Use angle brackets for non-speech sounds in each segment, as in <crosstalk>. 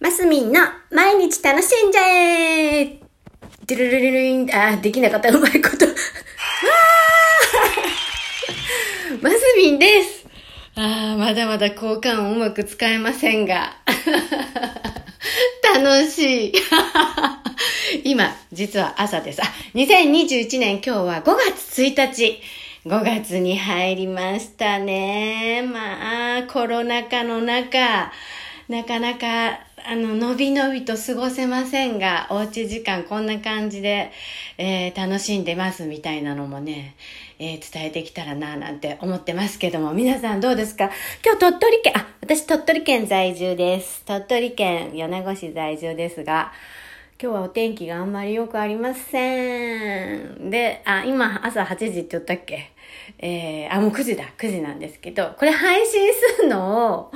マスミンの毎日楽しんじゃえドゥルルルルン、あ、できなかった、うまいこと。わーマスミンです。あー、まだまだ交換をうまく使えませんが。楽しい。今、実は朝です。あ、2021年今日は5月1日。5月に入りましたね。まあ、コロナ禍の中、なかなか、あの、のびのびと過ごせませんが、おうち時間こんな感じで、えー楽しんでますみたいなのもね、えー伝えてきたらなぁなんて思ってますけども、皆さんどうですか？今日鳥取県、あ、私鳥取県在住です。鳥取県米子市在住ですが、今日はお天気があんまり良くありません。で、あ、今朝8時って言ったっけ？えー、あ、もう9時だ。9時なんですけど、これ配信するのを、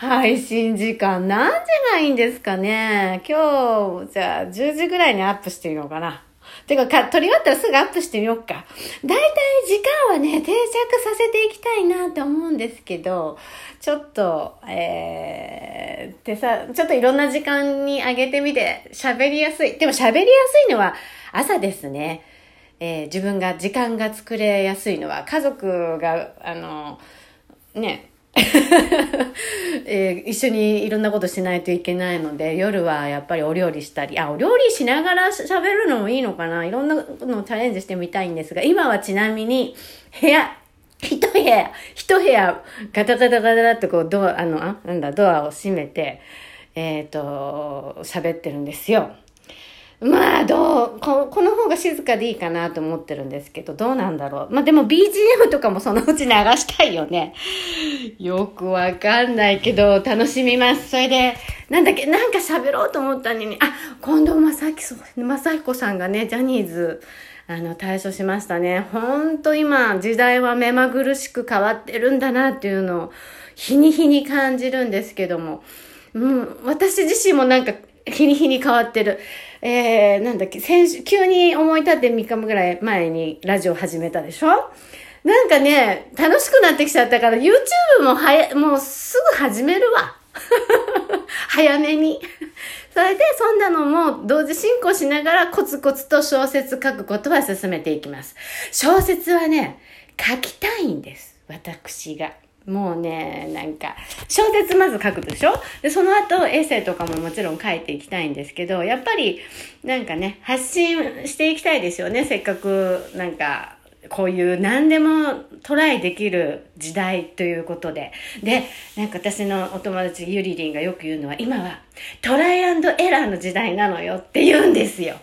配信時間何時がいいんですかね？今日、じゃあ10時ぐらいにアップしてみようかな。てかか、撮り終わったらすぐアップしてみようか。だいたい時間はね、定着させていきたいなって思うんですけど、ちょっと、えー、でさ、ちょっといろんな時間に上げてみて、喋りやすい。でも喋りやすいのは朝ですね。えー自分が時間が作れやすいのは、家族が、あの、ね、<laughs> えー一緒にいろんなことしないといけないので、夜はやっぱりお料理したり、あ、お料理しながら喋るのもいいのかな？いろんなのチャレンジしてみたいんですが、今はちなみに、部屋、一部屋、一部屋、ガタガタガタってこう、ドア、あの、あ、なんだ、ドアを閉めて、えっ、と、喋ってるんですよ。まあ、どう、ここの方が静かでいいかなと思ってるんですけど、どうなんだろう？まあでも BGM とかもそのうち流したいよね。<laughs> よくわかんないけど、楽しみます。それで、なんだっけ、なんか喋ろうと思ったのに、あ、近藤正彦正彦さんがね、ジャニーズ、あの、退所しましたね。ほんと今、時代は目まぐるしく変わってるんだなっていうのを、日に日に感じるんですけども、うん、私自身もなんか、日に日に変わってる。えー、なんだっけ、先週、急に思い立って3日ぐらい前にラジオ始めたでしょ？なんかね、楽しくなってきちゃったから、YouTube もはや、もうすぐ始めるわ。<laughs> 早めに。それで、そんなのも同時進行しながらコツコツと小説書くことは進めていきます。小説はね、書きたいんです。私が。もうね、なんか、小説まず書くでしょ？で、その後、エッセイとかももちろん書いていきたいんですけど、やっぱり、なんかね、発信していきたいですよね。せっかく、なんか、こういう何でもトライできる時代ということで。で、なんか私のお友達ゆりりんがよく言うのは、今はトライアンドエラーの時代なのよって言うんですよ。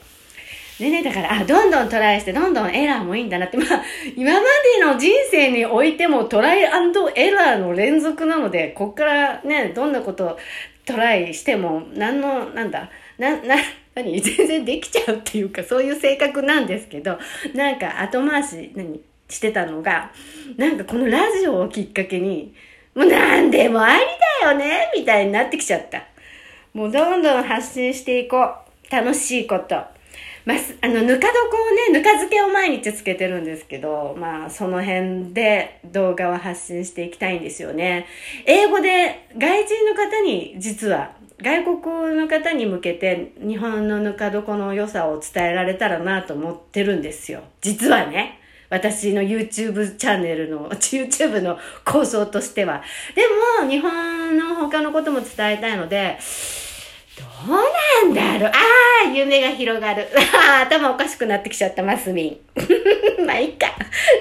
でね、だから、あ、どんどんトライして、どんどんエラーもいいんだなって、まあ、今までの人生においてもトライアンドエラーの連続なので、こっからね、どんなことトライしても、なんの、なんだ、な、な、何 <laughs> 全然できちゃうっていうか、そういう性格なんですけど、なんか後回し、何してたのが、なんかこのラジオをきっかけに、もうなんでもありだよねみたいになってきちゃった。もうどんどん発信していこう。楽しいこと。まあ、あの、ぬか床をね、ぬか漬けを毎日つけてるんですけど、まあ、その辺で動画は発信していきたいんですよね。英語で外人の方に、実は、外国の方に向けて日本のぬか床の良さを伝えられたらなと思ってるんですよ。実はね。私の YouTube チャンネルの、<laughs> YouTube の構想としては。でも、日本の他のことも伝えたいので、どうなんだろう。ああ、夢が広がる。あ <laughs> ー頭おかしくなってきちゃった、マスミン。<laughs> まあ、いいか。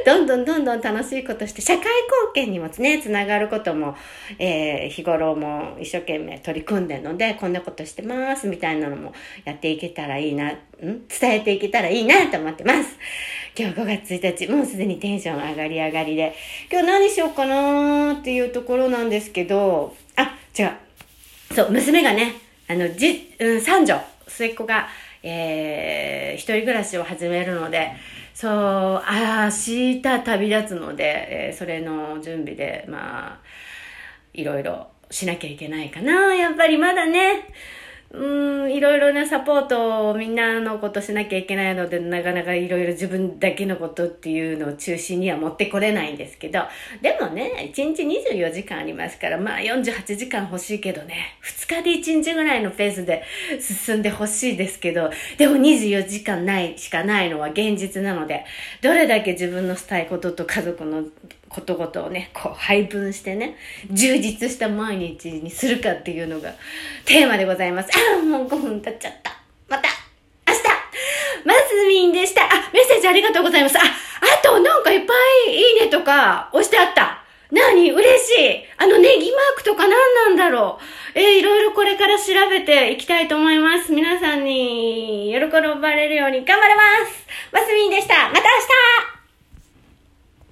どんどんどんどん楽しいことして、社会貢献にもね、つながることも、えー、日頃も一生懸命取り組んでるので、こんなことしてます、みたいなのもやっていけたらいいな、ん？伝えていけたらいいなと思ってます。今日5月1日、もうすでにテンション上がり上がりで、今日何しようかなーっていうところなんですけど、あ、違う。そう、娘がね、あの、じ、うん、三女、末っ子が、えー、一人暮らしを始めるので、そう、あ、明日旅立つので、えーそれの準備で、まあ、いろいろしなきゃいけないかな。やっぱりまだね、いろいろなサポートをみんなのことしなきゃいけないので、なかなかいろいろ自分だけのことっていうのを中心には持ってこれないんですけど、でもね、1日24時間ありますから、まあ48時間欲しいけどね、2日で1日ぐらいのペースで進んでほしいですけど、でも24時間ないしかないのは現実なので、どれだけ自分のしたいことと家族のことごとをね、こう配分してね、充実した毎日にするかっていうのがテーマでございます。あ、もう分経っちゃった。また明日マスミンでした。あ、メッセージありがとうございます。あ、あとなんかいっぱいいいねとか押してあった。何？嬉しいあのネギマークとか何なんだろうえー、いろいろこれから調べていきたいと思います。皆さんに喜ばれるように頑張りますマスミンでしたまた明日